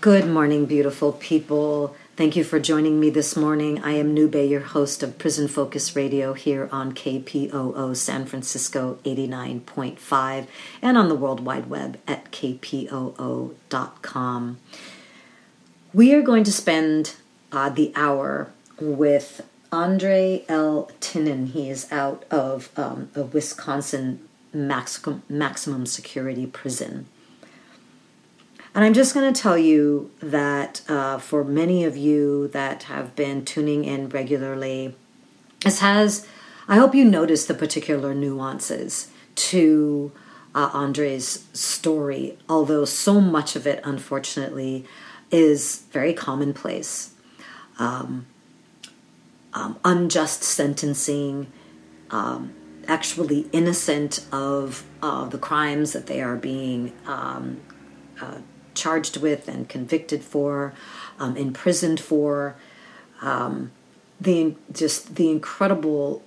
Good morning, beautiful people. Thank you for joining me this morning. I am Nube, your host of Prison Focus Radio here on KPOO San Francisco 89.5 and on the World Wide Web at kpoo.com. We are going to spend uh, the hour with Andre L. Tinnen. He is out of um, a Wisconsin maximum, maximum security prison. And I'm just going to tell you that uh, for many of you that have been tuning in regularly, this has, I hope you notice the particular nuances to uh, Andre's story, although so much of it, unfortunately, is very commonplace. Um, um, unjust sentencing, um, actually innocent of uh, the crimes that they are being um, uh, charged with and convicted for, um, imprisoned for. Um, the just the incredible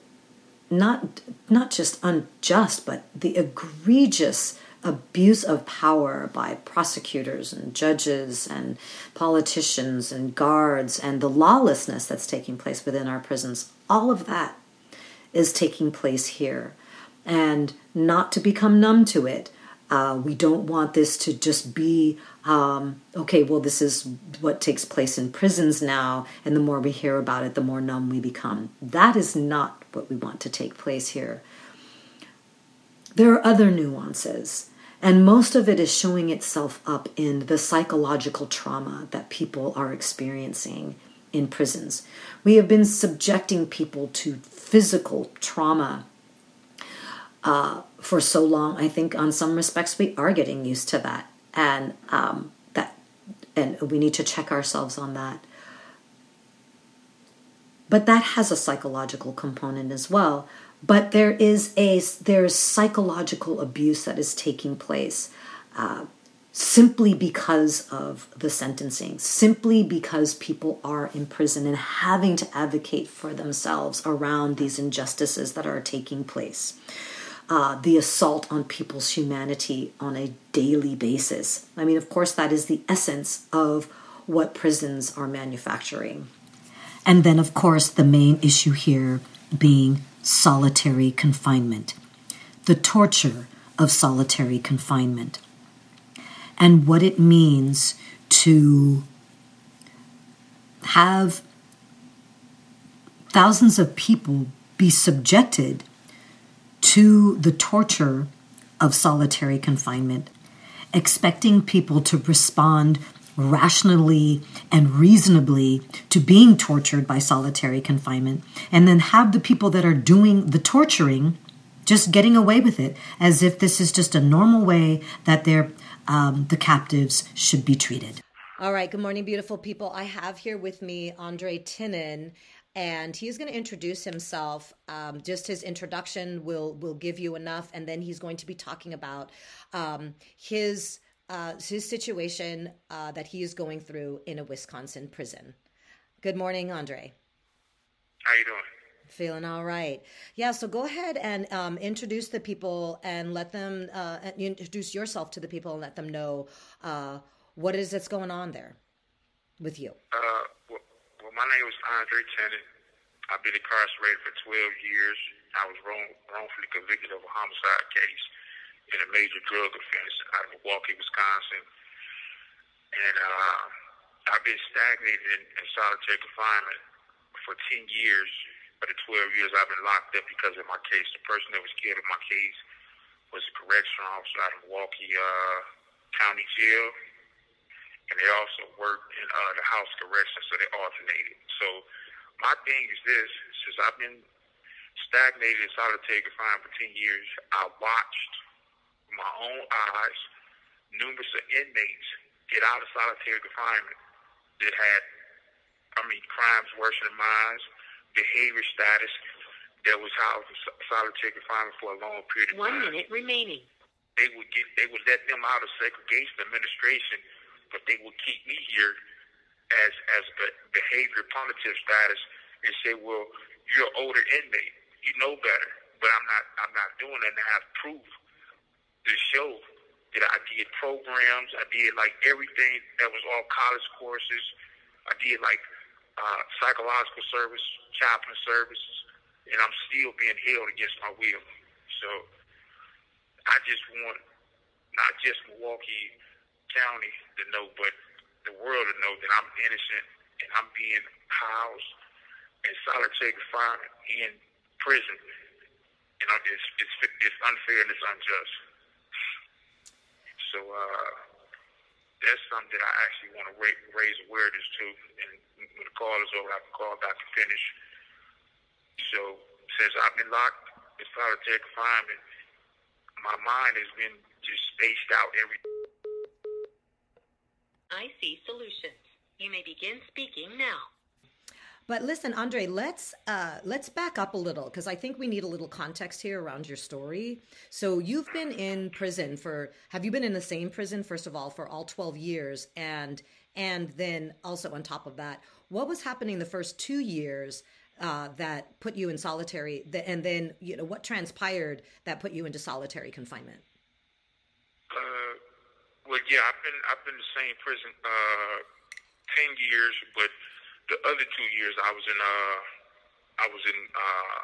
not not just unjust but the egregious abuse of power by prosecutors and judges and politicians and guards and the lawlessness that's taking place within our prisons all of that is taking place here and not to become numb to it uh, we don't want this to just be um, okay, well, this is what takes place in prisons now, and the more we hear about it, the more numb we become. That is not what we want to take place here. There are other nuances, and most of it is showing itself up in the psychological trauma that people are experiencing in prisons. We have been subjecting people to physical trauma uh, for so long. I think, on some respects, we are getting used to that, and um, that, and we need to check ourselves on that. But that has a psychological component as well. But there is a there's psychological abuse that is taking place. Uh, simply because of the sentencing, simply because people are in prison and having to advocate for themselves around these injustices that are taking place uh, the assault on people's humanity on a daily basis. I mean, of course, that is the essence of what prisons are manufacturing. And then, of course, the main issue here being solitary confinement, the torture of solitary confinement, and what it means to have thousands of people be subjected to the torture of solitary confinement, expecting people to respond rationally and reasonably to being tortured by solitary confinement, and then have the people that are doing the torturing just getting away with it as if this is just a normal way that um, the captives should be treated. All right. Good morning, beautiful people. I have here with me Andre Tinnen and he's going to introduce himself. Um, just his introduction will will give you enough, and then he's going to be talking about um, his uh, his situation uh, that he is going through in a Wisconsin prison. Good morning, Andre. How you doing? Feeling all right. Yeah. So go ahead and um, introduce the people and let them uh, introduce yourself to the people and let them know uh, what it is that's going on there with you. Uh, my name is Andre Tinnen. I've been incarcerated for 12 years. I was wrong, wrongfully convicted of a homicide case in a major drug offense out of Milwaukee, Wisconsin. And uh, I've been stagnated in, in solitary confinement for 10 years. For the 12 years I've been locked up because of my case. The person that was killed in my case was a correctional officer out of Milwaukee uh, County Jail and they also worked in uh, the house correction, so they alternated. So my thing is this: since I've been stagnated in solitary confinement for ten years, I watched my own eyes numerous inmates get out of solitary confinement that had, I mean, crimes worse than mine, behavior status that was housed in solitary confinement for a long period of One time. One minute remaining. They would get, they would let them out of segregation administration but they will keep me here as as a behavior punitive status and say, well, you're an older inmate, you know better. But I'm not I'm not doing that. And I have proof to show that I did programs, I did like everything that was all college courses, I did like uh, psychological service, chaplain services, and I'm still being held against my will. So I just want not just Milwaukee County to know, but the world to know that I'm innocent and I'm being housed in solitary confinement in prison. You know, it's it's it's unfair and it's unjust. So uh, that's something that I actually want to ra- raise awareness to. And when the call is over, I can call back and finish. So since I've been locked in solitary confinement, my mind has been just spaced out every. IC Solutions. You may begin speaking now. But listen, Andre, let's uh, let's back up a little because I think we need a little context here around your story. So you've been in prison for have you been in the same prison first of all for all twelve years, and and then also on top of that, what was happening the first two years uh, that put you in solitary, and then you know what transpired that put you into solitary confinement? Well, yeah, I've been I've been in the same prison uh, ten years, but the other two years I was in uh I was in uh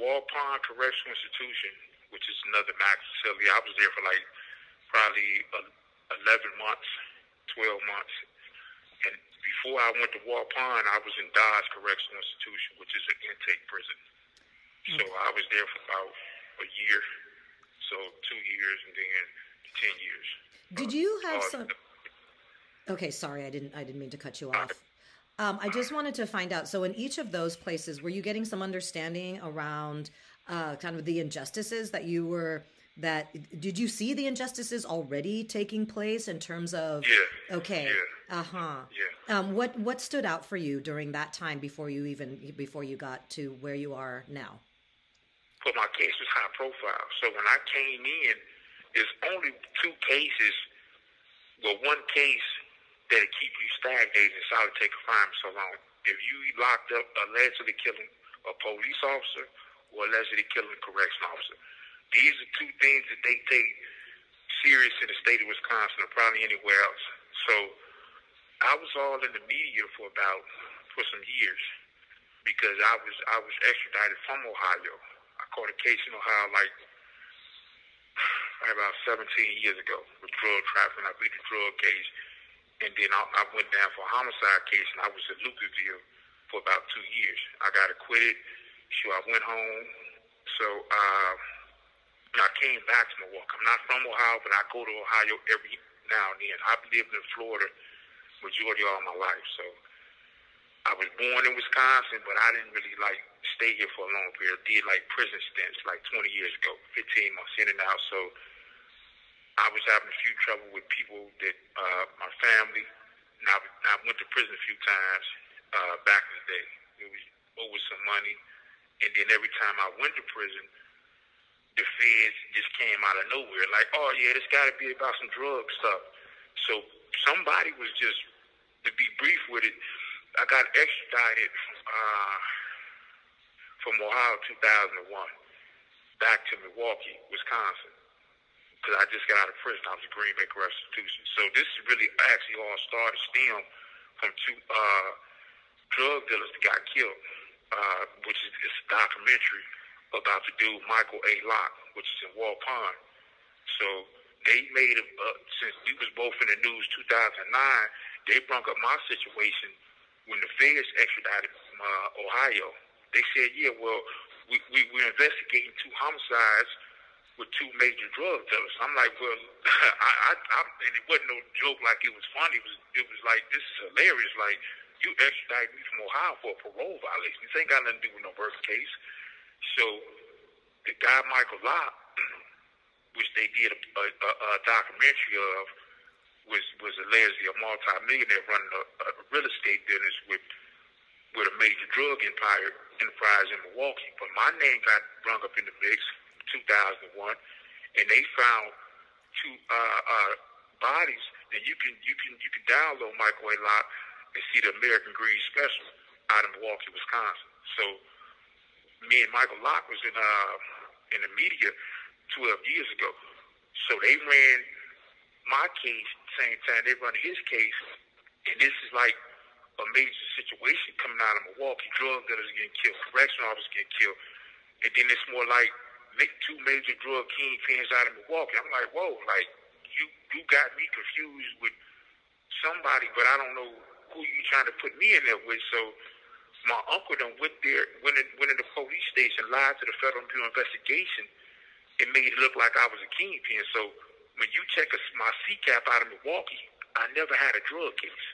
Waupun Correctional Institution, which is another max facility. I was there for like probably eleven months, twelve months, and before I went to Waupun I was in Dodge Correctional Institution, which is an intake prison. So I was there for about a year, so two years, and then ten years. Did you have some? Okay, sorry, I didn't. I didn't mean to cut you off. Um, I just wanted to find out. So, in each of those places, were you getting some understanding around uh, kind of the injustices that you were? That did you see the injustices already taking place in terms of? Yeah. Okay. Yeah. Uh huh. Yeah. Um, what what stood out for you during that time before you even before you got to where you are now? but my case was high profile. So when I came in, there's only two cases, well, one case that'll keep you stagnated in solitary confinement so long. If you locked up allegedly killing a police officer or allegedly killing a correction officer. These are two things that they take serious in the state of Wisconsin or probably anywhere else. So I was all in the media for about for some years because I was I was extradited from Ohio. I caught a case in Ohio like about 17 years ago with drug trafficking. I beat the drug case, and then I, I went down for a homicide case, and I was in Lucasville for about two years. I got acquitted. So I went home. So uh, I came back to Milwaukee. I'm not from Ohio, but I go to Ohio every now and then. I've lived in Florida majority of all my life, so I was born in Wisconsin, but I didn't really like stay here for a long period. Did like prison stints like 20 years ago, 15 months in and out. So I was having a few trouble with people that uh, my family. And I, I went to prison a few times uh, back in the day. It was over some money, and then every time I went to prison, the feds just came out of nowhere, like, oh yeah, this got to be about some drug stuff. So somebody was just, to be brief with it, I got extradited uh, from Ohio 2001 back to Milwaukee, Wisconsin, because I just got out of prison. I was a Green Bay Correctional So this is really actually all started stem from two uh, drug dealers that got killed, uh, which is this documentary about the dude Michael A. Locke, which is in Waupun. So they made it, uh, since we was both in the news 2009, they brought up my situation when the feds extradited from uh, Ohio. They said, yeah, well, we, we, we're investigating two homicides with two major drug dealers. I'm like, well, I, I, I, and it wasn't no joke like it was funny. It was, it was like, this is hilarious. Like, you extradited me from Ohio for a parole violation. This ain't got nothing to do with no birth case. So the guy Michael Locke, which they did a, a, a, documentary of, was was allegedly a multi-millionaire running a, a real estate business with with a major drug empire enterprise in Milwaukee. But my name got brung up in the mix 2001, and they found two uh, uh, bodies. And you can you can you can download Michael A. Locke and see the American Greed special out of Milwaukee, Wisconsin. So me and Michael Locke was in uh in the media 12 years ago. So they ran my case same time they run his case, and this is like a major situation coming out of Milwaukee. Drug dealers getting killed, correction officers getting killed, and then it's more like two major drug kingpins out of Milwaukee. I'm like, whoa, like you you got me confused with somebody, but I don't know who you trying to put me in there with. So my uncle done went there, went in, went in the police station, lied to the Federal Bureau of Investigation, and made it look like I was a kingpin. So when you check a, my CCAP out of Milwaukee, I never had a drug case.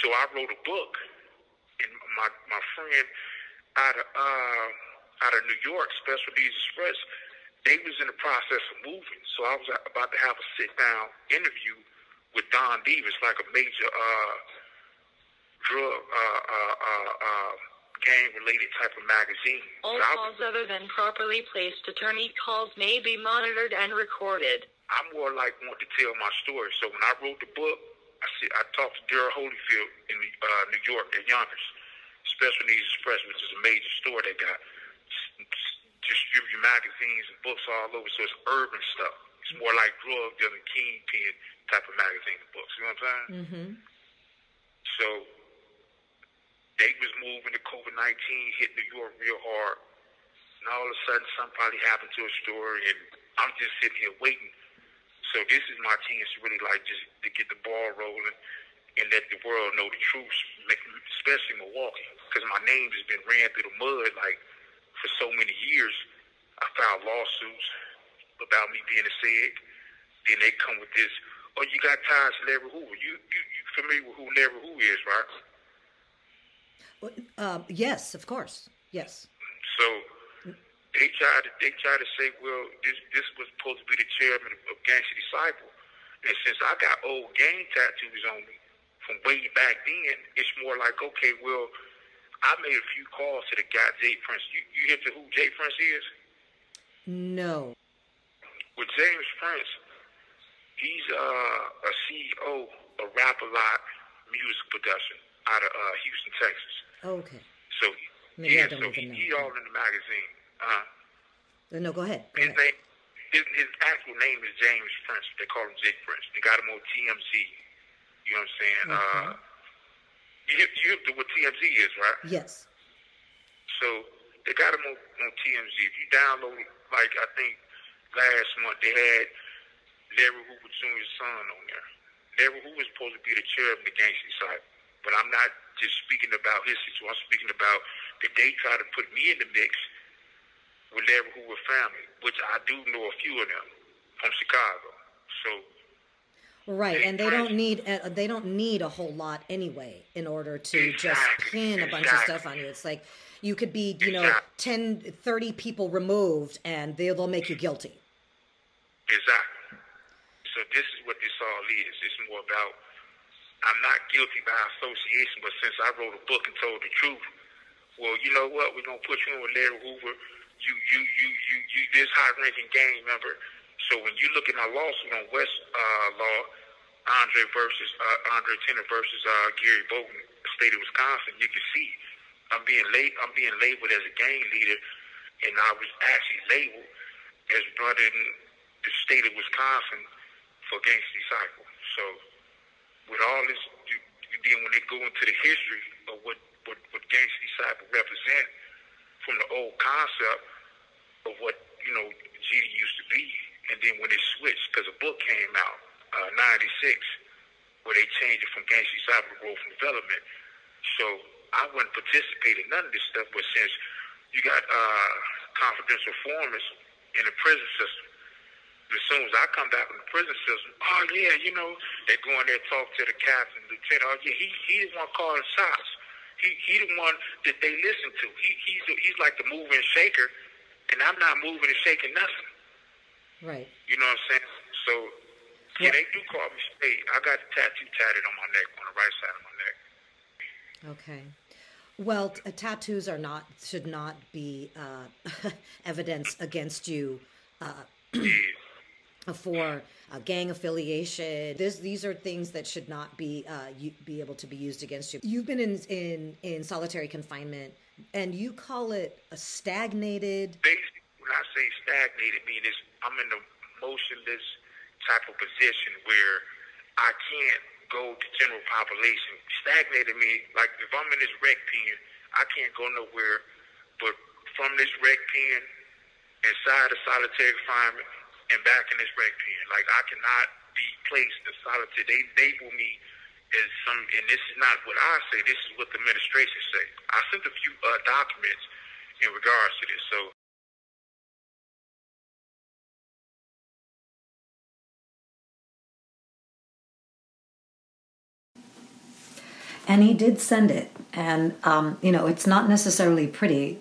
So I wrote a book, and my my friend out of uh, out of New York, Special Needs Express, they was in the process of moving. So I was about to have a sit down interview with Don Davis, like a major uh, drug uh, uh, uh, uh, gang related type of magazine. All But I was- calls other than properly placed attorney calls may be monitored and recorded. I more like want to tell my story. So when I wrote the book, I see, I talked to Daryl Holyfield in uh, New York at Yonkers, Special Needs Express, which is a major store they got s- s- distribute magazines and books all over. So it's urban stuff. It's more like drug dealing, kingpin type of magazine and books. You know what I'm saying? Mm-hmm. So they was moving to COVID nineteen, hit New York real hard, and all of a sudden something probably happened to a store, and I'm just sitting here waiting. So this is my chance to really like just to get the ball rolling and let the world know the truth, especially Milwaukee, because my name has been ran through the mud like for so many years. I filed lawsuits about me being a SEG. Then they come with this, oh, you got ties to Larry Hoover. You, you, you familiar with who Larry Hoover is, right? Um, yes, of course. Yes. So they try to they try to say, well, this this was supposed to be the chairman of Gangster Disciple, and since I got old gang tattoos on me from way back then, it's more like, okay, well, I made a few calls to the guy J. Prince. You you hit to who J. Prince is? No. With James Prince, he's uh, a CEO of Rap a Lot Music Production out of uh, Houston, Texas. Okay. So Maybe yeah, so he, know. he all in the magazine. Uh, Uh, No, go ahead. Go his ahead. name, his, his actual name is James Prince. They call him Jake Prince. They got him on TMZ. You know what I'm saying? Uh, you hip, you hip to what TMZ is, right? Yes. So they got him on, on TMZ. If you download, like I think last month they had Larry Hoover Jr.'s son on there. Larry Hoover's supposed to be the chair of the gangster side, but I'm not just speaking about his situation. I'm speaking about that they try to put me in the mix with Larry Hoover family, which I do know a few of them from Chicago. So Right, and they don't need uh, they don't need a whole lot anyway in order to just pin a bunch of stuff on you. It's like you could be, you know, 10, 30 people removed and they'll, they'll make you guilty. Exactly. So this is what this all is. It's more about I'm not guilty by association, but since I wrote a book and told the truth, well, you know what? We're gonna put you in with Larry Hoover. You you you you you this high ranking gang member. So when you look at my lawsuit on West uh, Law, Andre versus uh, Andre Tinnen versus uh, Gary Boughton, state of Wisconsin, you can see I'm being late. I'm being labeled as a gang leader, and I was actually labeled as running the state of Wisconsin for Gangster Disciple. So with all this, then when they go into the history of what what, what Gangster Disciple represent from the old concept of what you know GD used to be, and then when it switched because a book came out uh, '96 where they changed it from Gangster to Growth and Development. So I wouldn't participate in none of this stuff, but since you got uh, confidential informants in the prison system, as soon as I come back from the prison system, oh yeah, you know, they go in there and talk to the captain, lieutenant. Oh yeah, he he the one calling shots. He he the one that they listen to. He he's he's like the mover and shaker, and I'm not moving and shaking nothing. Right. You know what I'm saying? So yeah, they do call me Spade. I got the tattoo tatted on my neck, on the right side of my neck. Okay. Well, t- uh, tattoos are not should not be uh, evidence against you uh, for uh, gang affiliation. This these are things that should not be uh, you, be able to be used against you. You've been in in in solitary confinement, and you call it a stagnated. basically, when I say stagnated, meaning I'm in a motionless type of position where I can't go to general population. Stagnated me like if I'm in this rec pen, I can't go nowhere but from this rec pen inside the solitary confinement and back in this rec pen. Like I cannot be placed in solitary. They label me as some, and this is not what I say. This is what the administration say. I sent a few uh, documents in regards to this. So And he did send it. And, um, you know, it's not necessarily pretty.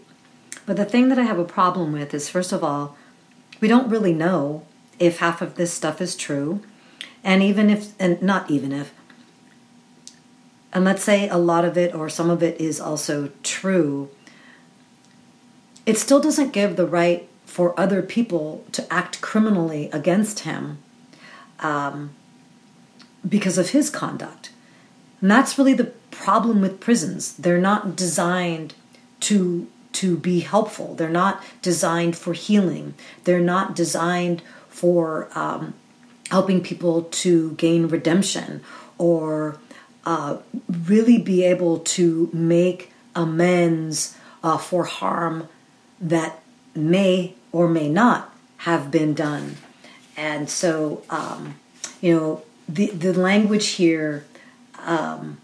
But the thing that I have a problem with is, first of all, we don't really know if half of this stuff is true. And even if, and not even if, and let's say a lot of it or some of it is also true, it still doesn't give the right for other people to act criminally against him um, because of his conduct. And that's really the problem with prisons. They're not designed to to be helpful. They're not designed for healing. They're not designed for um, helping people to gain redemption or uh, really be able to make amends uh, for harm that may or may not have been done. And so, um, you know, the, the language here, um,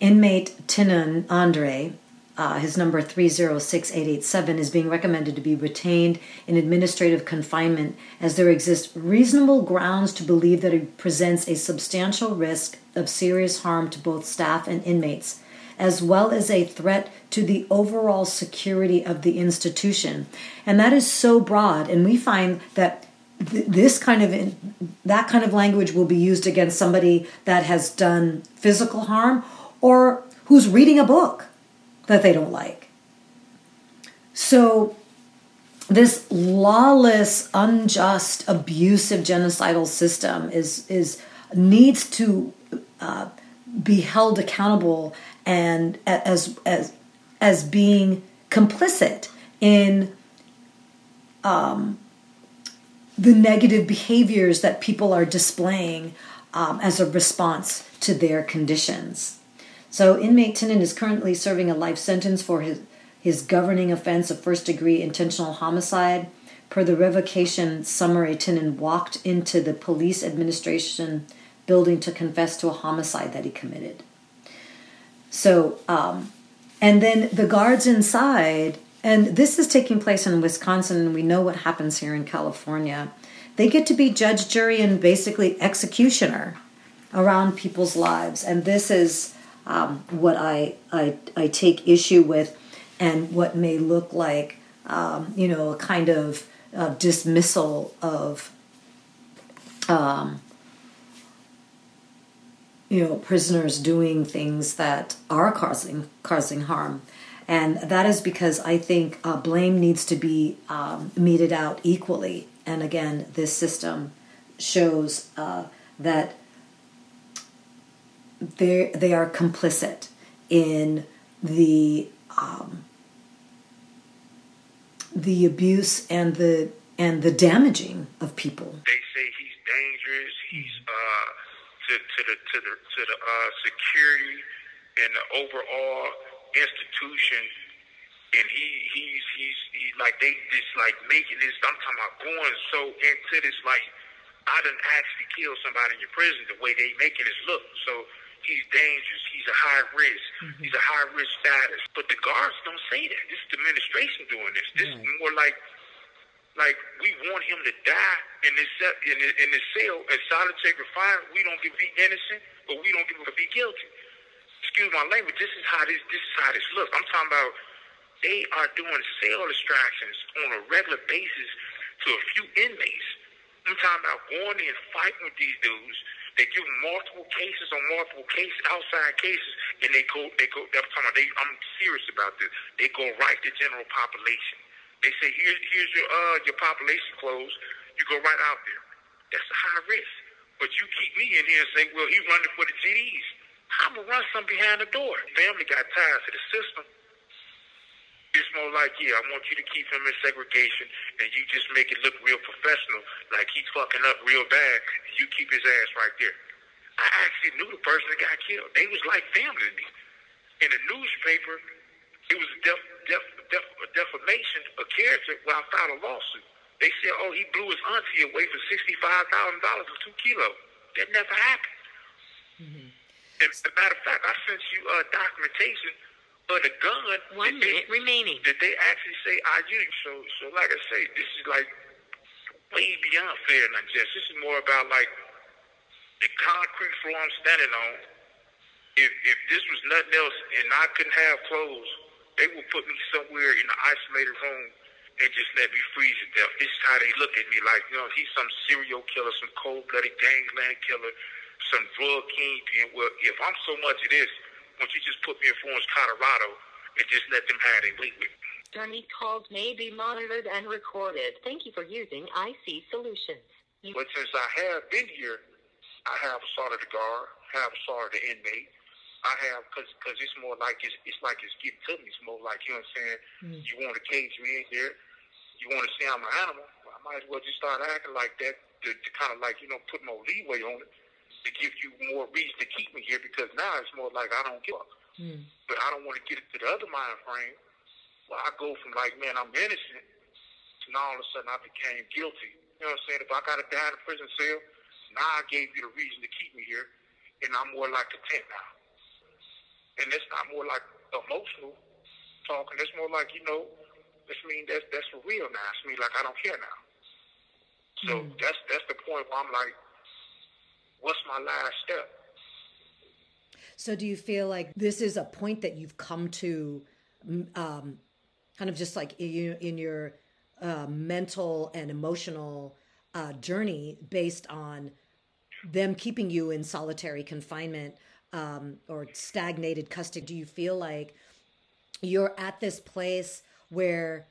inmate Tinnen Andre, uh, his number 306887, is being recommended to be retained in administrative confinement as there exist reasonable grounds to believe that he presents a substantial risk of serious harm to both staff and inmates, as well as a threat to the overall security of the institution. And that is so broad, and we find that this kind of in, that kind of language will be used against somebody that has done physical harm or who's reading a book that they don't like. So this lawless, unjust, abusive genocidal system is is needs to uh, be held accountable and as as as being complicit in um, the negative behaviors that people are displaying um, as a response to their conditions. So, inmate Tinnen is currently serving a life sentence for his, his governing offense of first degree intentional homicide. Per the revocation summary, Tinnen walked into the police administration building to confess to a homicide that he committed. So, um, and then the guards inside and this is taking place in Wisconsin, and we know what happens here in California. They get to be judge, jury, and basically executioner around people's lives. And this is um, what I, I, I take issue with, and what may look like, um, you know, a kind of uh, dismissal of, um, you know, prisoners doing things that are causing causing harm and that is because I think uh, blame needs to be um, meted out equally. And again, this system shows uh, that they they are complicit in the um, the abuse and the and the damaging of people. They say he's dangerous. He's uh, to, to the to the to the uh, security and the overall institution and he he's he's he's like they just like making this I'm talking about going so into this like I didn't actually kill somebody in your prison the way they making this look. So he's dangerous, he's a high risk, mm-hmm. he's a high risk status. But the guards don't say that. This is the administration doing this. This is more like like we want him to die in this in this, in this cell in solitary confinement. We don't give him innocent, but we don't give him to be guilty excuse my language, this is how this this is how this looks. I'm talking about they are doing cell extractions on a regular basis to a few inmates. I'm talking about going in fighting with these dudes. They give multiple cases on multiple cases, outside cases, and they go, they go. I'm talking about. They, I'm serious about this. They go right to general population. They say, here's here's your uh your population closed. You go right out there. That's a high risk. But you keep me in here and say, well, he's running for the GDs. I'm gonna run some behind the door. Family got ties to the system. It's more like, yeah, I want you to keep him in segregation, and you just make it look real professional, like he's fucking up real bad. And you keep his ass right there. I actually knew the person that got killed. They was like family to me. In the newspaper, it was a def, def, def, a defamation of character where I filed a lawsuit. They said, oh, he blew his auntie away for sixty-five thousand dollars for two kilos. That never happened. Mm-hmm. As a matter of fact, I sent you uh, documentation of the gun. One minute they, remaining. Did they actually say I used? So, so like I say, this is like way beyond fair and unjust. This is more about like the concrete floor I'm standing on. If if this was nothing else and I couldn't have clothes, they would put me somewhere in an isolated room and just let me freeze to death. This is how they look at me, like you know he's some serial killer, some cold-blooded gangland killer some drug kingpin. Well, if I'm so much of this, why don't you just put me in Florence, Colorado, and just let them have their way with me? Attorney calls may be monitored and recorded. Thank you for using IC Solutions. You- But since I have been here, I have assaulted the guard, have assaulted the inmate, I have because cause it's more like it's it's like it's getting to me. It's more like you know what I'm saying. Mm. You want to cage me in here. You want to say I'm an animal. I might as well just start acting like that to, to kind of like you know put more leeway on it to give you more reason to keep me here because now it's more like I don't give up. Mm. But I don't want to get it to the other mind frame where I go from like man I'm innocent to now all of a sudden I became guilty. You know what I'm saying? If I got to die in a prison cell, now I gave you the reason to keep me here, and I'm more like content now and it's not more like emotional talking. It's more like you know, this mean that's that's for real now. It's mean like I don't care now. So Mm. that's that's the point where I'm like, what's my last step? So, do you feel like this is a point that you've come to, um, kind of just like in, in your uh, mental and emotional uh, journey based on them keeping you in solitary confinement um, or stagnated custody? Do you feel like you're at this place where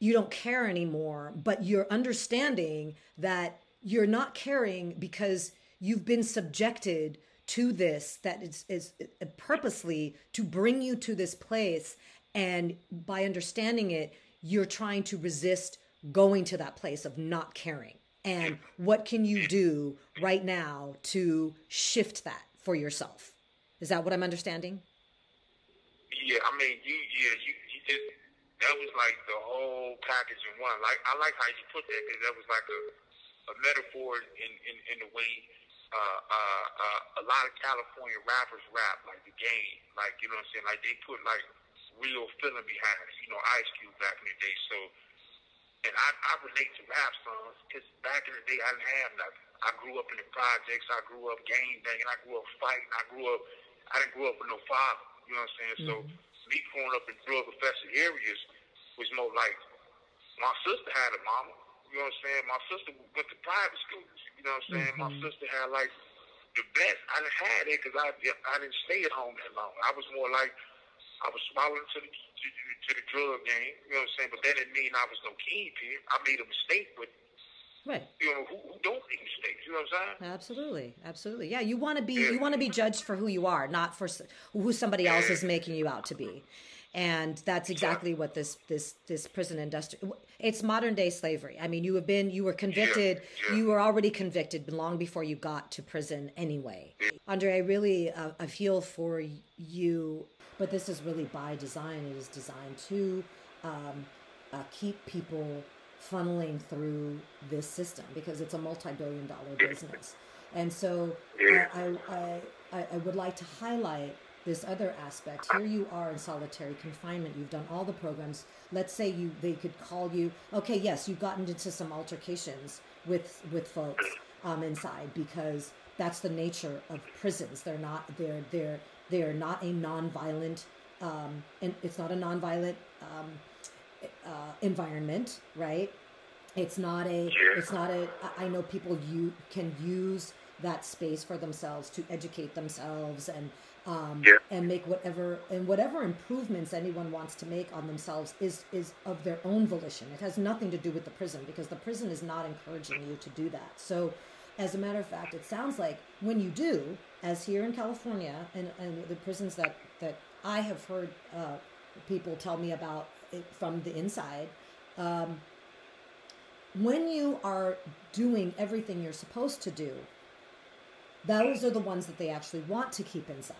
you don't care anymore, but you're understanding that you're not caring because you've been subjected to this that is, is uh, purposely to bring you to this place. And by understanding it you're trying to resist going to that place of not caring. And what can you do right now to shift that for yourself? Is that what i'm understanding? Yeah, I mean, you yeah, you, you just that was like the whole package in one. Like I like how you put that because that was like a a metaphor in in, in the way uh, uh, uh, a lot of California rappers rap, like the game, like you know what I'm saying. Like they put like real feeling behind. You know, Ice Cube back in the day. So, and I I relate to rap songs because back in the day I didn't have nothing. I grew up in the projects. I grew up gang banging. I grew up fighting. I grew up. I didn't grow up with no father. You know what I'm saying? So me growing up in drug infested areas was more like my sister had a mama. You know what I'm saying? My sister went to private schools. You know what I'm saying? My mm-hmm. sister had like the best. I didn't have it because I I didn't stay at home that long. I was more like I was swallowing to the to, to the drug game. You know what I'm saying? But that didn't mean I was no kingpin. I made a mistake, but right you know who, who don't make mistakes? You know what I'm saying? Absolutely, absolutely. Yeah, you want to be you want to be judged for who you are, not for who somebody else is making you out to be. And that's exactly what this this this prison industry it's modern day slavery. I mean, you have been you were convicted, yeah. you were already convicted long before you got to prison anyway. Andre, I really uh, I feel for you, but this is really by design. It is designed to um, uh, keep people funneling through this system because it's a multi-billion dollar business and so Yeah. I, I, I, I would like to highlight this other aspect here you are in solitary confinement you've done all the programs let's say you they could call you okay yes you've gotten into some altercations with with folks um, inside because that's the nature of prisons they're not they're they're they're not a non-violent um, and it's not a non-violent um, uh, environment, right? It's not a. It's not a. I know people you can use that space for themselves to educate themselves and um, Yeah. and make whatever and whatever improvements anyone wants to make on themselves is is of their own volition. It has nothing to do with the prison because the prison is not encouraging you to do that. So. As a matter of fact, it sounds like when you do, as here in California and, and the prisons that, that I have heard uh, people tell me about it from the inside, um, when you are doing everything you're supposed to do, those are the ones that they actually want to keep inside.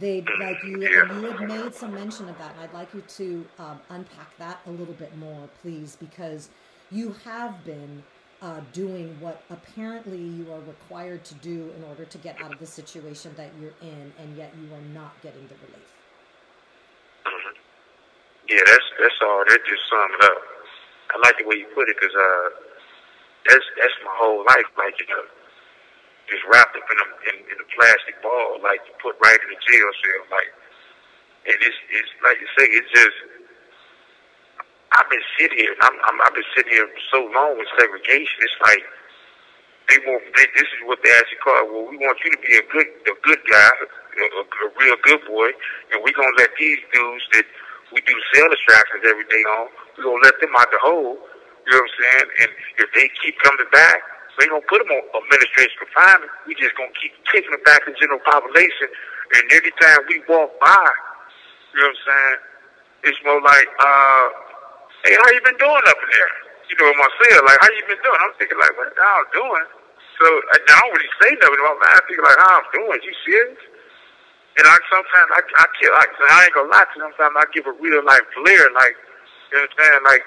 They like you. You had made some mention of that, and I'd like you to um, unpack that a little bit more, please, because you have been uh, doing what apparently you are required to do in order to get out of the situation that you're in, and yet you are not getting the relief. Yeah, that's that's all. That just sums it up. I like the way you put it because uh, that's that's my whole life. Like you know, just wrapped up in a in, in a plastic ball, like you put right in a jail cell. Like, and it's it's like you say, it's just. I've been sitting here, I'm, I'm I've been sitting here so long with segregation. It's like they want. They, this is what they actually call. Well, we want you to be a good a good guy, a, a, a real good boy, and we gonna let these dudes that we do cell extractions every day on. We gonna let them out the hole. You know what I'm saying? And if they keep coming back, We ain't gonna put them on administration confinement. We just gonna keep kicking them back to general population. And every time we walk by, you know what I'm saying? It's more like, uh, hey, how you been doing up in there? You know, in my cell, like, how you been doing? I'm thinking like, what I'm doing? So I I don't really say nothing about that. I think like, how I'm doing? You serious? And like sometimes I I kill like I ain't gonna lie to you, sometimes I give a real like flare, like you know what I'm saying, like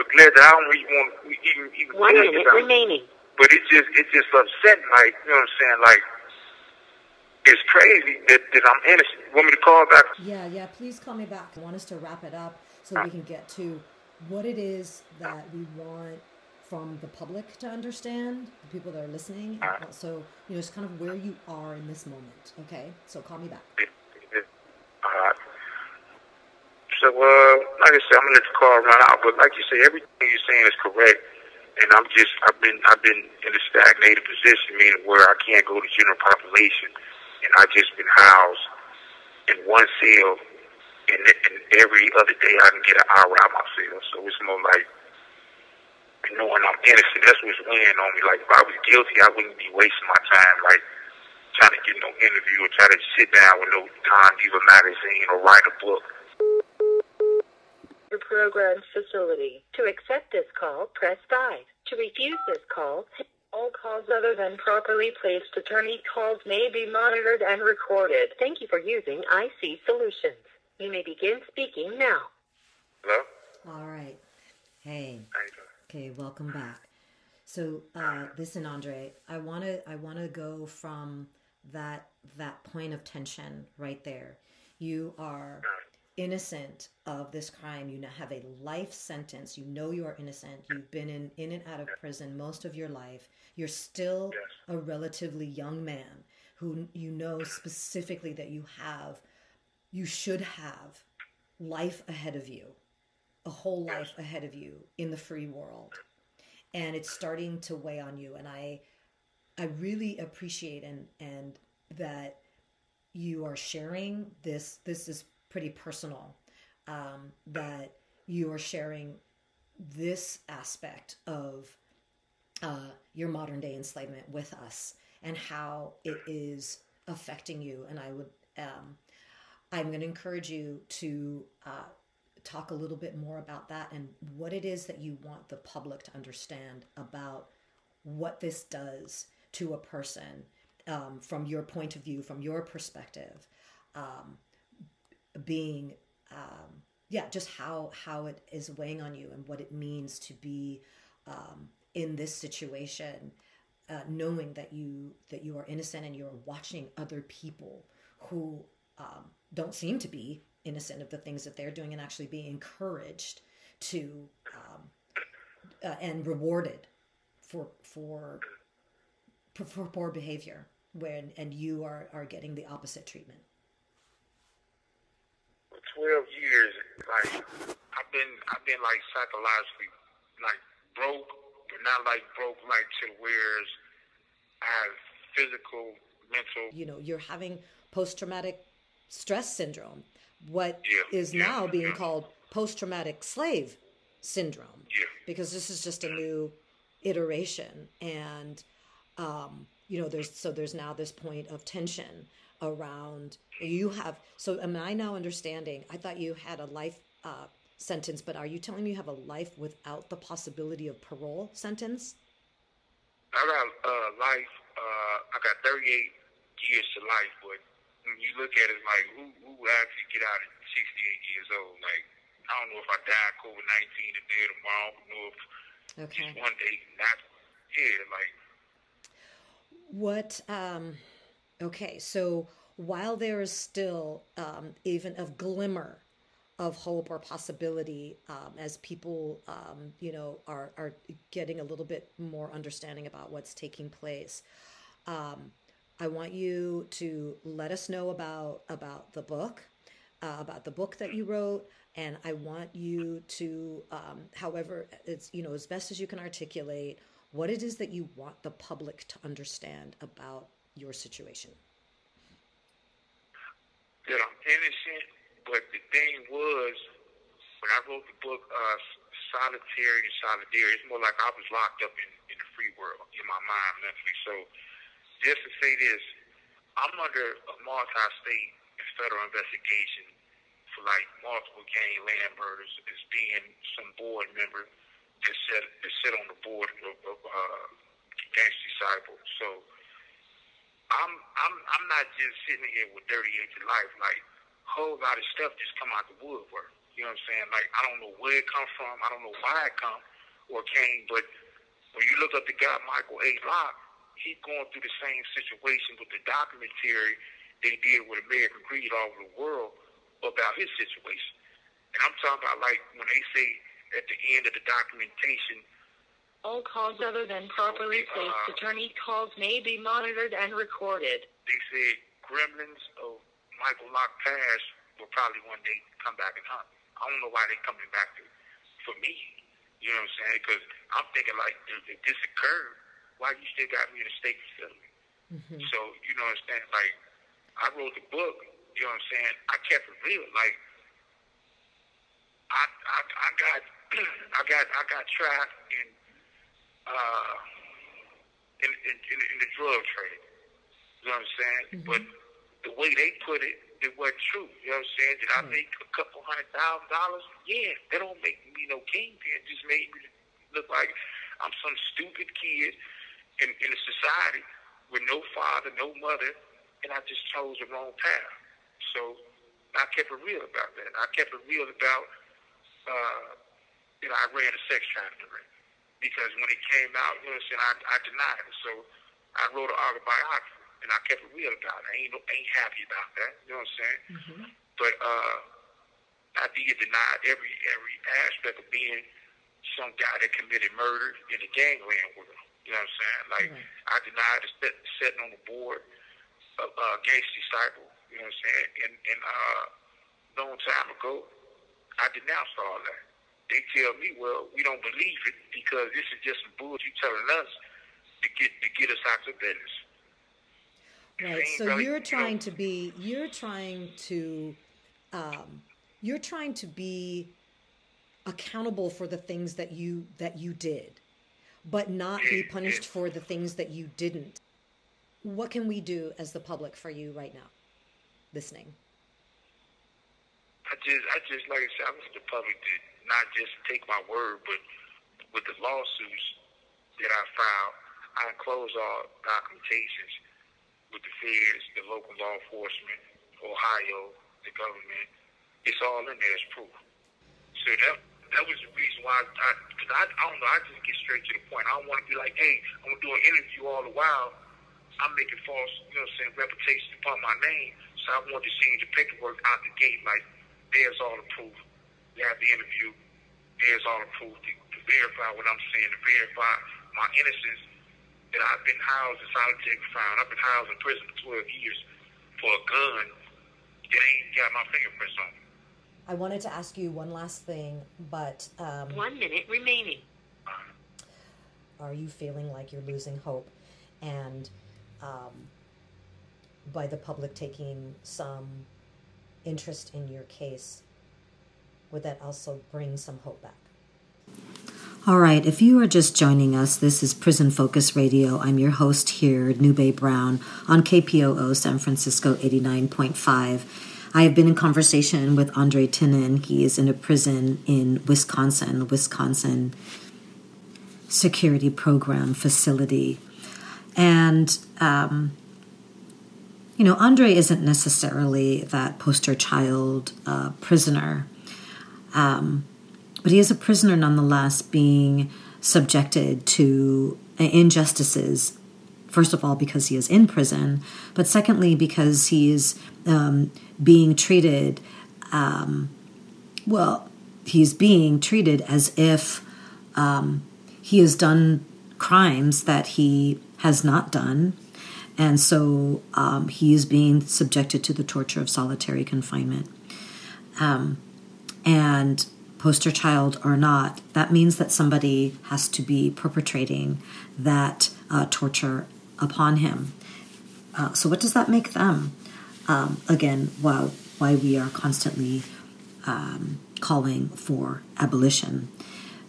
the glare that I don't even want to even even One minute remaining. But it just it just upsetting, like you know what I'm saying, like it's crazy that, that I'm innocent. You want me to call back? Yeah, yeah, please call me back. I want us to wrap it up so we can get to what it is that we want from the public to understand, the people that are listening, and also, you know, just kind of where you are in this moment. Okay? So call me back. Alright. So, uh, like I said, I'm gonna let the call run out. But like you say, everything you're saying is correct. And I'm just, I've been, I've been in a stagnated position, meaning where I can't go to general population, and I just been housed in one cell, and, and every other day I can get an hour out my cell. So it's more like knowing I'm innocent. That's what's weighing on me. Like if I was guilty, I wouldn't be wasting my time, like trying to get no interview or try to sit down with no Time Diva magazine or write a book. Your program facility. To accept this call, press 5. To refuse this call, all calls other than properly placed attorney calls may be monitored and recorded. Thank you for using IC Solutions. You may begin speaking now. Hello? All right. Hey. How? Okay, welcome back. So, uh, listen, Andre, I want to I want to go from that that point of tension right there. You are innocent of this crime. You now have a life sentence. You know you are innocent. You've been in in and out of prison most of your life. You're still a relatively young man who you know specifically that you have you should have life ahead of you a whole life ahead of you in the free world and it's starting to weigh on you and i i really appreciate and and that you are sharing this this is pretty personal um, that you are sharing this aspect of uh, your modern day enslavement with us and how it is affecting you. And i would um, i'm going to encourage you to uh, talk a little bit more about that and what it is that you want the public to understand about what this does to a person um, from your point of view, from your perspective, um, being um, yeah, just how how it is weighing on you and what it means to be um, in this situation, uh, knowing that you that you are innocent and you are watching other people who um, don't seem to be innocent of the things that they're doing and actually being encouraged to um, uh, and rewarded for for for, poor behavior when and you are are getting the opposite treatment twelve years, like I've been, I've been like psychologically, like broke, but not like broke, like to where I have physical, mental. you know you're having post-traumatic stress syndrome what Yeah, is yeah, now being yeah. called post-traumatic slave syndrome Yeah. because this is just a new iteration and um, you know there's so there's now this point of tension around you have so am i now understanding i thought you had a life uh, sentence but are you telling me you have a life without the possibility of parole sentence I got uh, life. Uh, I got 38 years to life, but when you look at it, like who who actually get out at 68 years old? Like I don't know if I die COVID 19 today or tomorrow. I don't know if okay one day not. Yeah, like What, um, okay, so while there is still um, even a glimmer of hope or possibility um, as people, um, you know, are, are getting a little bit more understanding about what's taking place, um, I want you to let us know about about the book, uh, about the book that you wrote, and I want you to, um, however, it's you know as best as you can articulate what it is that you want the public to understand about your situation. that I'm innocent, but the thing was, when I wrote the book, uh, Solitary and Solidary, it's more like I was locked up in, in the free world in my mind mentally. So just to say this, I'm under a multi-state and federal investigation for like multiple gang land murders as being some board member that sit sit on the board of, of uh, Disciple. So I'm I'm I'm not just sitting here with dirty empty life. Like a whole lot of stuff just come out the woodwork. You know what I'm saying? Like I don't know where it come from. I don't know why it come or came. But when you look up the guy Michael A. Locke, he's going through the same situation with the documentary they did with American Greed all over the world about his situation. And I'm talking about like when they say at the end of the documentation, All calls other than properly placed attorney calls may be monitored and recorded. they said gremlins of Michael Locke past will probably one day come back and hunt. I don't know why they coming back to, for me. You know what I'm saying? Because I'm thinking like, if, if this occurred, why you still got me in a state facility? Mm-hmm. So you know what I'm saying? Like, I wrote the book. You know what I'm saying? I kept it real. Like, I I, I got I got I got trapped in uh in in, in, in the drug trade. You know what I'm saying? But the way they put it, it wasn't true. You know what I'm saying? Did I make a couple hundred thousand dollars? Yeah, that don't make me no kingpin. It just made me look like I'm some stupid kid in, in a society with no father, no mother, and I just chose the wrong path. So I kept it real about that. I kept it real about, uh, you know, I ran a sex trafficking ring because when it came out, you know, what I'm saying, I, I denied it. So I wrote an autobiography, and I kept it real about it. I ain't no, ain't happy about that. You know what I'm saying? But uh, I did deny every every aspect of being some guy that committed murder in the gangland world. You know what I'm saying? Like I denied the set, sitting on the board of uh, Gangsta Disciple. You know what I'm saying? And and uh, long time ago, I denounced all that. They tell me, well, we don't believe it because this is just some bullshit you telling us to get to get us out of business. Right. So really- you're you know- trying to be you're trying to um, you're trying to be accountable for the things that you that you did, but not be punished yeah. for the things that you didn't. What can we do as the public for you right now, listening? I just, I just like I said, I want the public to not just take my word, but with the lawsuits that I filed, I enclose all documentations with the feds, the local law enforcement, Ohio, the government. It's all in there as proof. So that that was the reason why I, because I, I don't know, I just get straight to the point. I don't want to be like, hey, I'm gonna do an interview all the while. I'm making false, you know, what I'm saying reputations upon my name. So I want to see the paperwork out the gate, like there's all the proof. We have the interview. There's all the proof to, to verify what I'm saying, to verify my innocence. That I've been housed in solitary confinement. I've been housed in prison for 12 years for a gun that ain't got my fingerprints on. it. I wanted to ask you one last thing, but um, One minute remaining. are you feeling like you're losing hope and um, by the public taking some interest in your case would that also bring some hope back all right if you are just joining us this is prison focus radio i'm your host here nube brown on kpoo san francisco 89.5 I have been in conversation with Andre Tinnen. He is in a prison in Wisconsin, Wisconsin security program facility. And, um, you know, Andre isn't necessarily that poster child uh, prisoner, um, but he is a prisoner nonetheless, being subjected to injustices. First of all, because he is in prison, but secondly, because he is um, being treated, um, well, he's being treated as if um, he has done crimes that he has not done. And so um, he is being subjected to the torture of solitary confinement. Um, and poster child or not, that means that somebody has to be perpetrating that uh, torture upon him. Uh, so, what does that make them? Um, again, why, why we are constantly um, calling for abolition.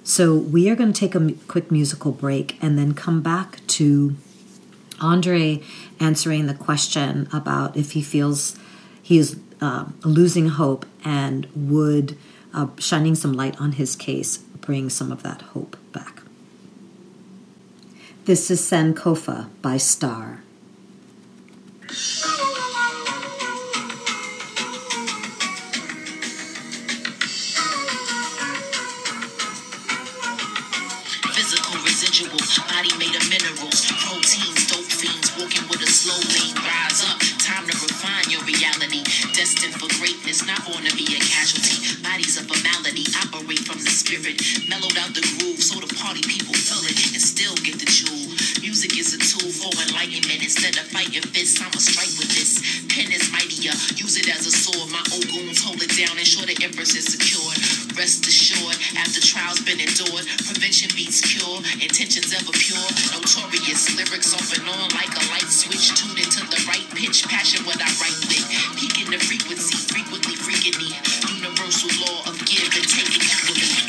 So we are going to take a quick musical break and then come back to Andre answering the question about if he feels he is uh, losing hope and would uh, shining some light on his case bring some of that hope back. This is Sankofa by Star. Physical residual, body made of minerals, walking with a slow lane. Rise up, time to refine your reality. Destined for greatness, not born to be a casualty. Bodies of a malady, operate from the spirit. Mellowed out the groove, so the party people feel it and still get the jewel. Music is a tool for enlightenment. Instead of fighting fists, I'ma strike with this. Pen is mightier, use it as a sword. My old goons hold it down, ensure the empress is secured. Rest assured, after trials been endured, prevention beats cure, intentions ever pure. Notorious lyrics off and on like a light switch, tuned into the right pitch, passion what I write with. Peaking the frequency, frequently freaking me. Universal law of give and take.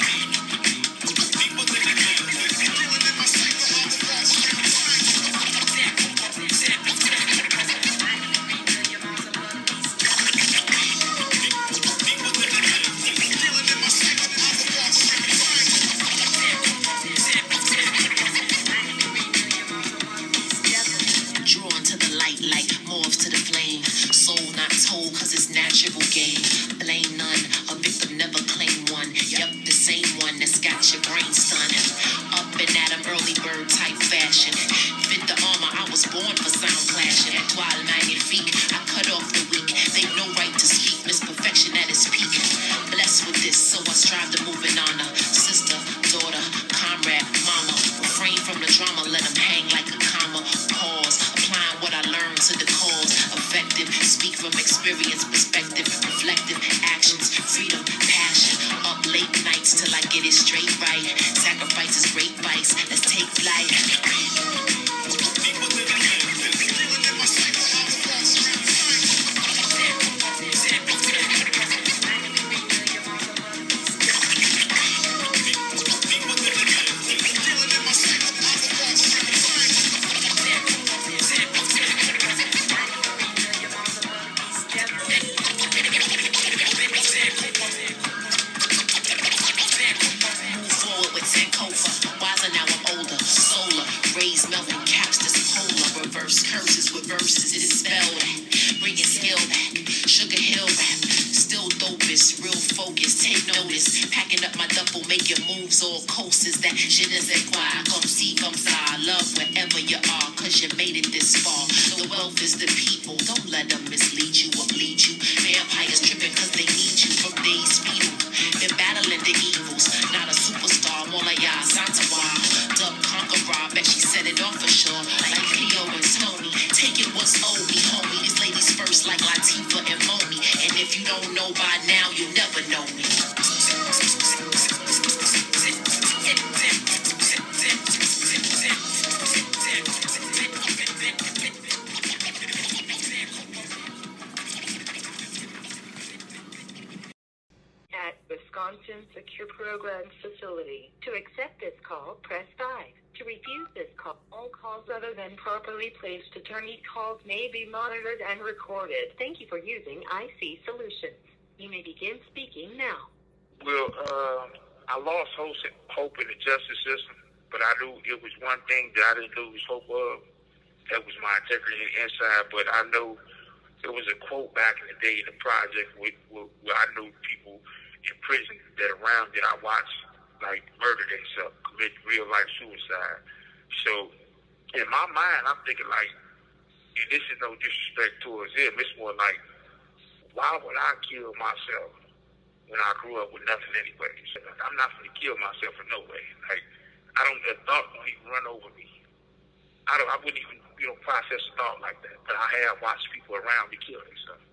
And if you don't know by now, you never know me. at Wisconsin Secure Programs Facility. To accept this call, press 5. To refuse this call, all calls other than properly placed attorney calls may be monitored and recorded. Thank you for using IC Solutions. You may begin speaking now. Well, um, I lost hope, hope in the justice system, but I knew it was one thing that I didn't lose hope of. That was my integrity inside. But I know there was a quote back in the day in the project where, where, where I knew people in prison that around that I watched like murder themselves, commit real life suicide. So in my mind, I'm thinking like, and this is no disrespect towards him. It's more like, why would I kill myself when I grew up with nothing anyway? So I'm not going to kill myself in no way. Like, I don't, the thought don't even run over me. I don't, I wouldn't even, you know, process a thought like that. But I have watched people around me kill themselves.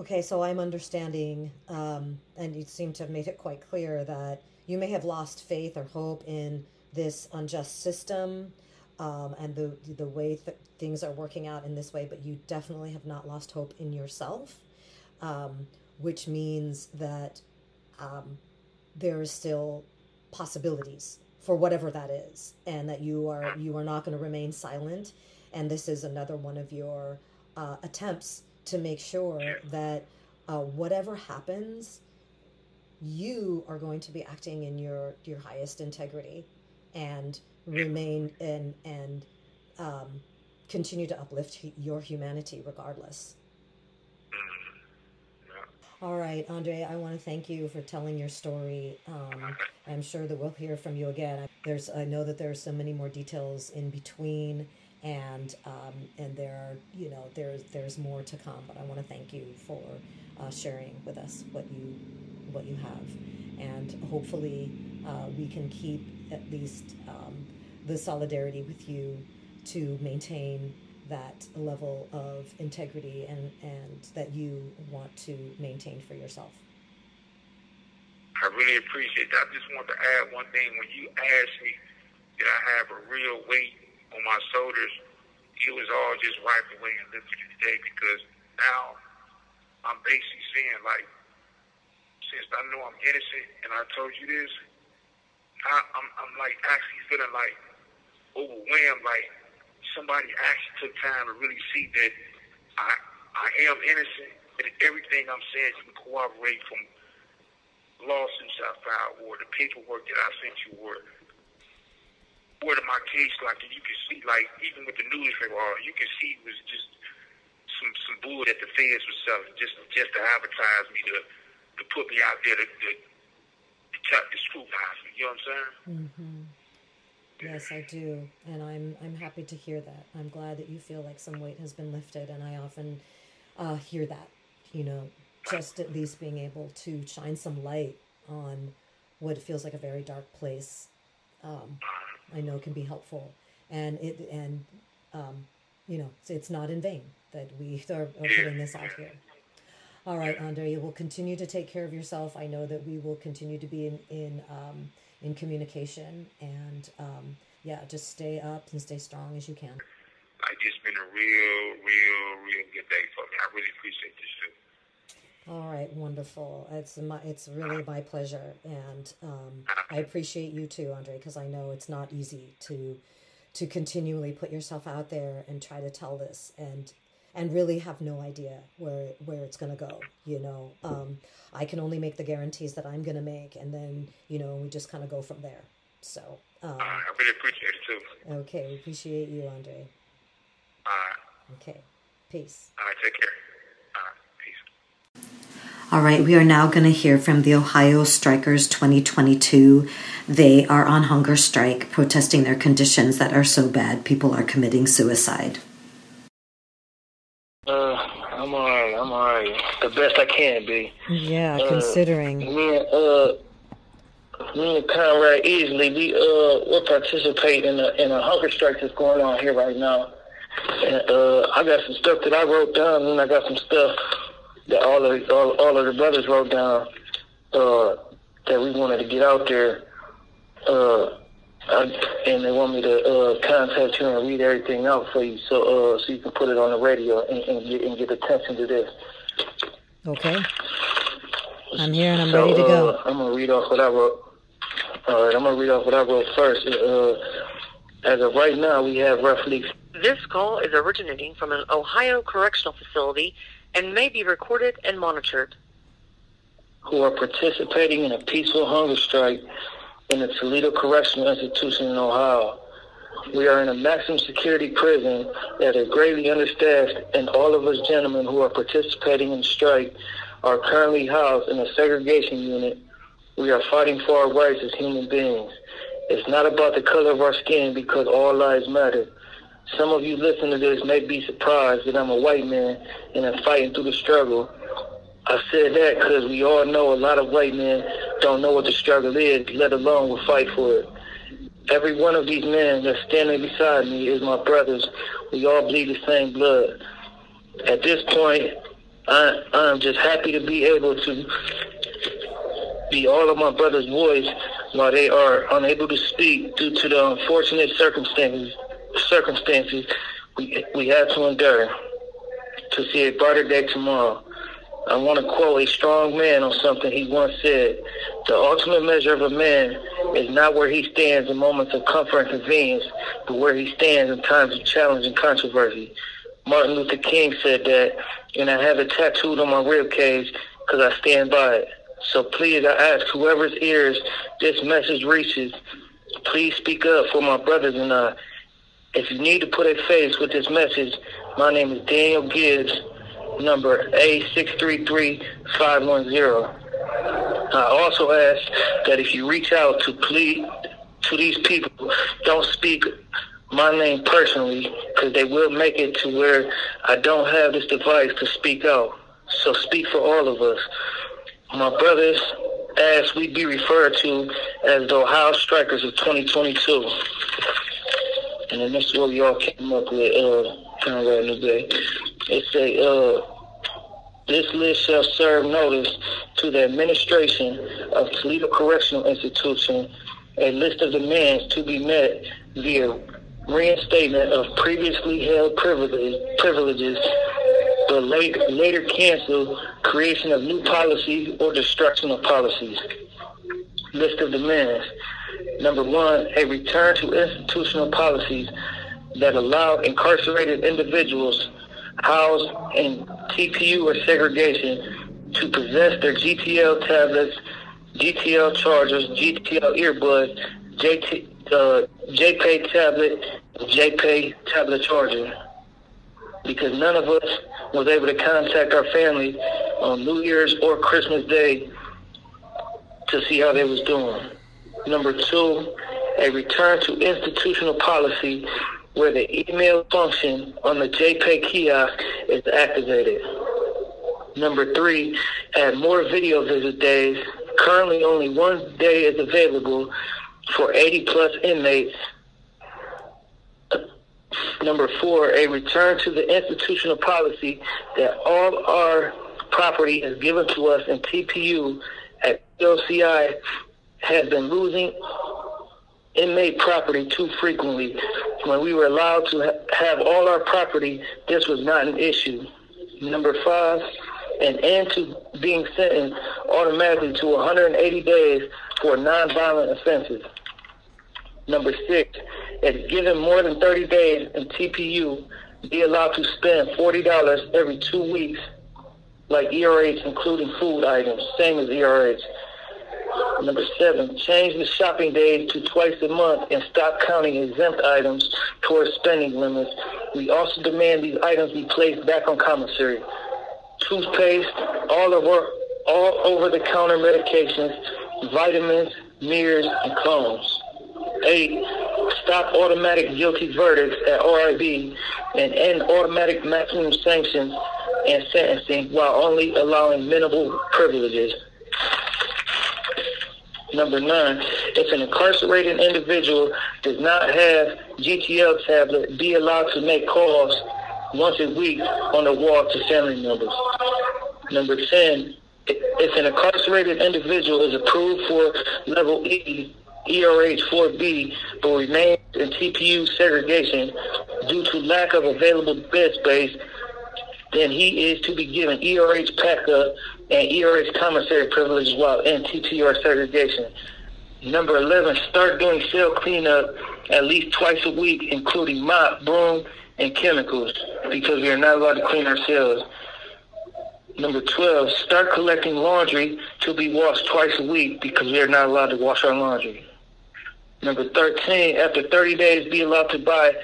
Okay, so I'm understanding, um, and you seem to have made it quite clear that you may have lost faith or hope in this unjust system um, and the the way that things are working out in this way, but you definitely have not lost hope in yourself, um, which means that um, there is still possibilities for whatever that is, and that you are you are not going to remain silent. And this is another one of your uh, attempts to make sure that uh, whatever happens, you are going to be acting in your your highest integrity, and remain and and um, continue to uplift your humanity regardless. All right, Andre, I want to thank you for telling your story. Um, I'm sure that we'll hear from you again. There's, I know that there are so many more details in between, and um, and there are, you know, there's there's more to come. But I want to thank you for uh, sharing with us what you what you have, and hopefully uh, we can keep at least um, the solidarity with you to maintain that level of integrity and, and that you want to maintain for yourself. I really appreciate that. I just want to add one thing. When you asked me, did I have a real weight on my shoulders, it was all just wiped away and lifted today because now I'm basically saying, like, since I know I'm innocent and I told you this, I, I'm, I'm like actually feeling like overwhelmed, like somebody actually took time to really see that I I am innocent and everything I'm saying can corroborate from lawsuits I filed or the paperwork that I sent you or word of my case like you can see like even with the newspaper all you can see was just some some bull that the feds was selling just just to advertise me to to put me out there to to, to, to scrutinize me. You know what I'm saying? Mm-hmm. Yes, I do, and I'm I'm happy to hear that. I'm glad that you feel like some weight has been lifted, and I often uh, hear that. You know, just at least being able to shine some light on what feels like a very dark place, um, I know can be helpful, and it and um, you know it's, not in vain that we are, are putting this out here. All right, Andre, you will continue to take care of yourself. I know that we will continue to be in in um, in communication, and um, yeah, just stay up and stay strong as you can. It's been a real, real, real good day for me. I really appreciate this shit. All right, wonderful. It's my, it's really my pleasure, and um, I appreciate you too, Andre, because I know it's not easy to to continually put yourself out there and try to tell this and and really have no idea where where it's going to go you know um, i can only make the guarantees that i'm going to make and then you know we just kind of go from there so um, I really appreciate it too. okay we appreciate you andre All right, okay peace all right, take care. All right, peace. All right, we are now going to hear from the Ohio Strikers 2022. They are on hunger strike, protesting their conditions that are so bad people are committing suicide. Uh, I'm alright. The best I can be. Yeah, Uh, considering. Me and uh, me and Comrade Easley, we uh, we're participating in a in a hunger strike that's going on here right now. And uh, I got some stuff that I wrote down, and I got some stuff that all of all, all of the brothers wrote down. Uh, that we wanted to get out there. Uh, I, and they want me to uh, contact you and read everything out for you, so uh, so you can put it on the radio and, and get and get attention to this. Okay. I'm here and I'm So, ready to uh, go. I'm gonna read off what I wrote. All right, I'm gonna read off what I wrote first. Uh, as of right now, we have roughly This call is originating from an Ohio correctional facility and may be recorded and monitored. who are participating in a peaceful hunger strike in the Toledo Correctional Institution in Ohio. We are in a maximum security prison that is greatly understaffed, and all of us gentlemen who are participating in strike are currently housed in a segregation unit. We are fighting for our rights as human beings. It's not about the color of our skin because all lives matter. Some of you listening to this may be surprised that I'm a white man and I'm fighting through the struggle. I said that because we all know a lot of white men don't know what the struggle is, let alone will fight for it. Every one of these men that's standing beside me is my brothers. We all bleed the same blood. At this point, I, I'm just happy to be able to be all of my brothers' voice while they are unable to speak due to the unfortunate circumstances circumstances we we have to endure to see a brighter day tomorrow. I want to quote a strong man on something he once said. The ultimate measure of a man is not where he stands in moments of comfort and convenience, but where he stands in times of challenge and controversy. Martin Luther King said that, and I have it tattooed on my rib cage because I stand by it. So please, I ask whoever's ears this message reaches, please speak up for my brothers and I. If you need to put a face with this message, my name is Daniel Gibbs, number A633510. I also ask that if you reach out to plead to these people, don't speak my name personally because they will make it to where I don't have this device to speak out. So speak for all of us. My brothers, as we be referred to as the Ohio Strikers of 2022. And is what we all came up with, uh, Conrad Newbay. It's a, uh, this list shall serve notice to the administration of Toledo Correctional Institution a list of demands to be met via reinstatement of previously held privileges, privileges but late, later canceled creation of new policies or destruction of policies. List of demands. Number one, a return to institutional policies that allow incarcerated individuals housed in TPU or segregation to possess their GTL tablets, GTL chargers, GTL earbuds, JT, uh, JPay tablet, JPay tablet charger. Because none of us was able to contact our family on New Year's or Christmas Day to see how they was doing. Number two, a return to institutional policy where the email function on the JPay kiosk is activated. Number three, add more video visit days. Currently, only one day is available for 80 plus inmates. Number four, a return to the institutional policy that all our property is given to us in TPU at LCI has been losing inmate property too frequently. When we were allowed to ha- have all our property, this was not an issue. Number five, an end to being sentenced automatically to 180 days for nonviolent offenses. Number six, if given more than 30 days in TPU, be allowed to spend $40 every two weeks, like ERH, including food items, same as ERH. Number seven, change the shopping days to twice a month and stop counting exempt items towards spending limits. We also demand these items be placed back on commissary. Toothpaste, all our, all over-the-counter medications, vitamins, mirrors, and combs. Eight, stop automatic guilty verdicts at RIB and end automatic maximum sanctions and sentencing while only allowing minimal privileges. Number nine, if an incarcerated individual does not have GTL tablet, be allowed to make calls once a week on the wall to family members. Number 10, if an incarcerated individual is approved for level E ERH 4B but remains in TPU segregation due to lack of available bed space, then he is to be given ERH PACA and ERH commissary privilege while in TPR segregation. Number 11, start doing cell cleanup at least twice a week, including mop, broom, and chemicals, because we are not allowed to clean our cells. Number 12, start collecting laundry to be washed twice a week because we are not allowed to wash our laundry. Number 13, after 30 days, be allowed to buy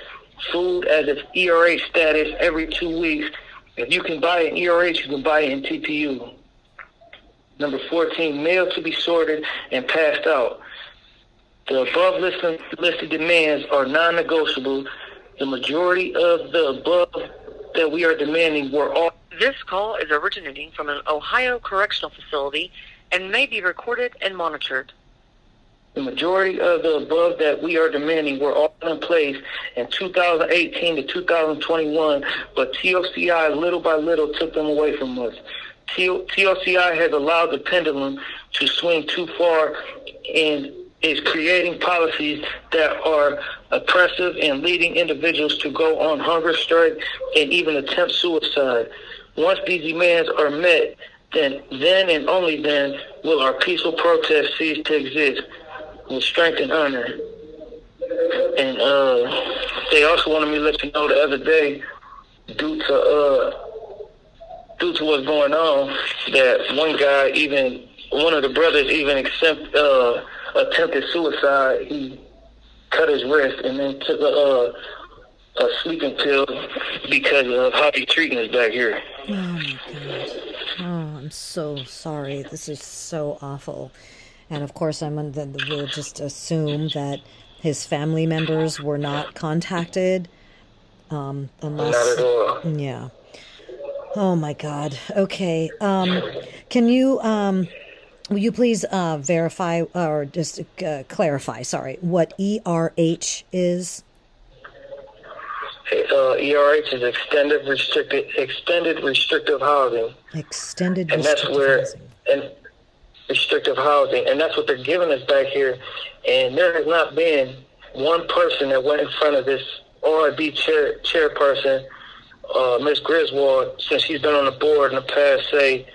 food as its ERH status every two weeks. If you can buy an ERH, you can buy it in TPU. Number 14, mail to be sorted and passed out. The above listed, listed demands are non-negotiable. The majority of the above that we are demanding were all This call is originating from an Ohio correctional facility and may be recorded and monitored. The majority of the above that we are demanding were all in place in 2018 to 2021, but TOCI little by little took them away from us. TOCI has allowed the pendulum to swing too far and is creating policies that are oppressive and leading individuals to go on hunger strike and even attempt suicide. Once these demands are met, then then and only then will our peaceful protest cease to exist. with strength and honor. And uh, they also wanted me to let you know the other day, due to uh, due to what's going on, that one guy even one of the brothers even accept, uh, attempted suicide. He cut his wrist and then took a, uh, a sleeping pill because of how he's treating us back here. Oh my god. Oh, I'm so sorry. This is so awful. And of course, I'm on the, we'll just assume that his family members were not contacted. Um, unless, Not at all. yeah. Oh my God. Okay. Um, can you um, will you please uh, verify or just uh, clarify? Sorry, what ERH is? Uh, ERH is extended restricted extended restrictive housing, Extended and that's where housing. and restrictive housing, and that's what they're giving us back here. And there has not been one person that went in front of this OIB chair chairperson, uh, Ms. Griswold, since she's been on the board in the past, say,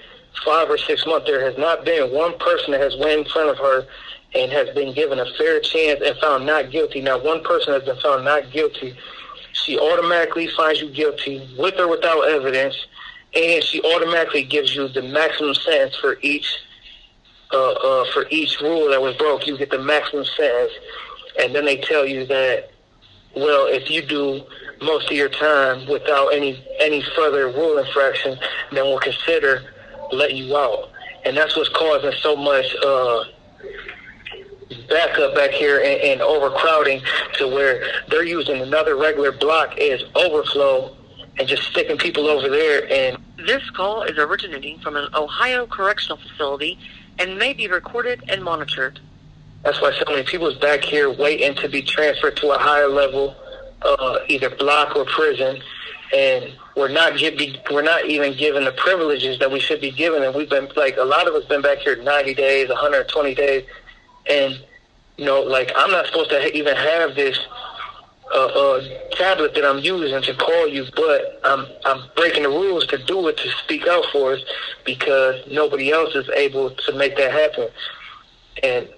five or six months. There has not been one person that has went in front of her and has been given a fair chance and found not guilty. Not one person has been found not guilty. She automatically finds you guilty with or without evidence, and she automatically gives you the maximum sentence for each uh, uh, for each rule that was broke. You get the maximum sentence, and then they tell you that well, if you do most of your time without any any further rule infraction, then we'll consider let you out. And that's what's causing so much uh, backup back here and, and overcrowding to where they're using another regular block as overflow and just sticking people over there and This call is originating from an Ohio correctional facility and may be recorded and monitored. That's why so many people is back here waiting to be transferred to a higher level, uh, either block or prison, and we're not get we're not even given the privileges that we should be given. And we've been like a lot of us been back here 90 days, 120 days, and you know, like I'm not supposed to ha- even have this uh, uh, tablet that I'm using to call you, but I'm I'm breaking the rules to do it to speak out for us because nobody else is able to make that happen. And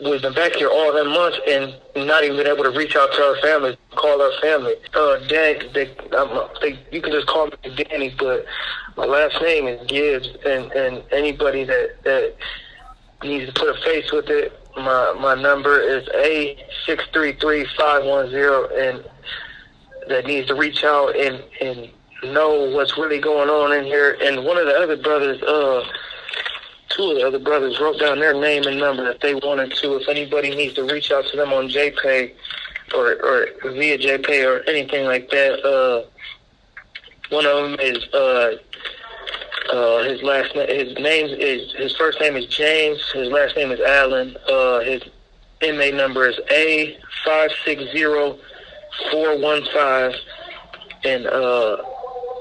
we've been back here all them months and not even been able to reach out to our family, call our family. Uh, Dan, they, um, they, you can just call me Danny, but my last name is Gibbs, and and anybody that that needs to put a face with it, my my number is a six three three five one zero, and that needs to reach out and and know what's really going on in here. And one of the other brothers, uh, two of the other brothers wrote down their name and number if they wanted to. If anybody needs to reach out to them on JPay or or via JPay or anything like that, uh, one of them is uh. Uh, his last name, his name is his first name is James. His last name is Allen. Uh, his inmate number is A five six zero four one five, and uh,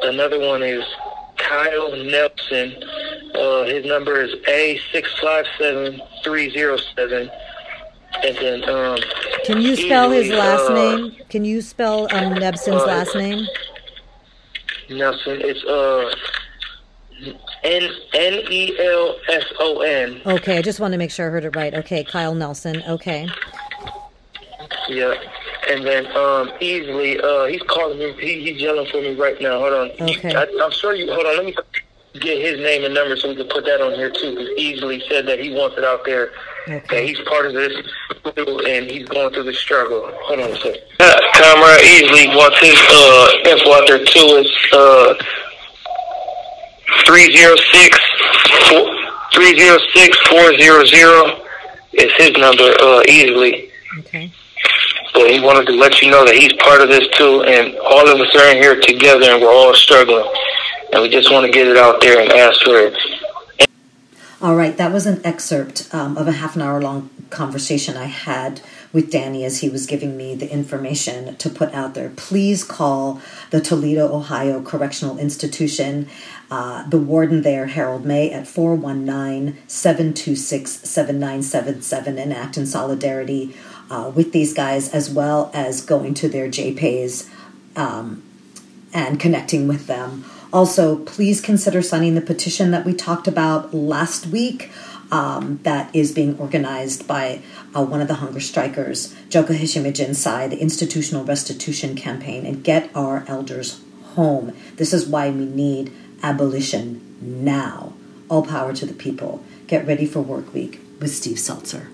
another one is Kyle Nelson. Uh, his number is A six five seven three zero seven. And then, um, Can you spell his last uh, name? Can you spell um, Nebson's uh, last name? Nelson. It's uh, N N E L S O N. Okay, I just want to make sure I heard it right. Okay, Kyle Nelson. Okay. Yeah. And then um Easley uh he's calling me he, he's yelling for me right now. Hold on. Okay. I, I'm sure you hold on, let me get his name and number so we can put that on here too, because Easley said that he wants it out there. Okay. And he's part of this and he's going through the struggle. Hold on a second. Uh, Comrade Easley wants his uh info out there too. It's uh three zero six four three zero six four zero zero is his number, uh Easley. Okay. But he wanted to let you know that he's part of this too, and all of us are in here together, and we're all struggling. And we just want to get it out there and ask for it. All right, that was an excerpt um, of a half an hour long conversation I had with Danny as he was giving me the information to put out there. Please call the Toledo, Ohio Correctional Institution, uh, the warden there, Harold May, at 419 726 7977 and act in solidarity uh, with these guys as well as going to their JPays um, and connecting with them. Also, please consider signing the petition that we talked about last week. um, that is being organized by uh, one of the hunger strikers, Joka Hishimijinsai, the Institutional Restitution Campaign, and get our elders home. This is why we need abolition now. All power to the people. Get ready for work week with Steve Seltzer.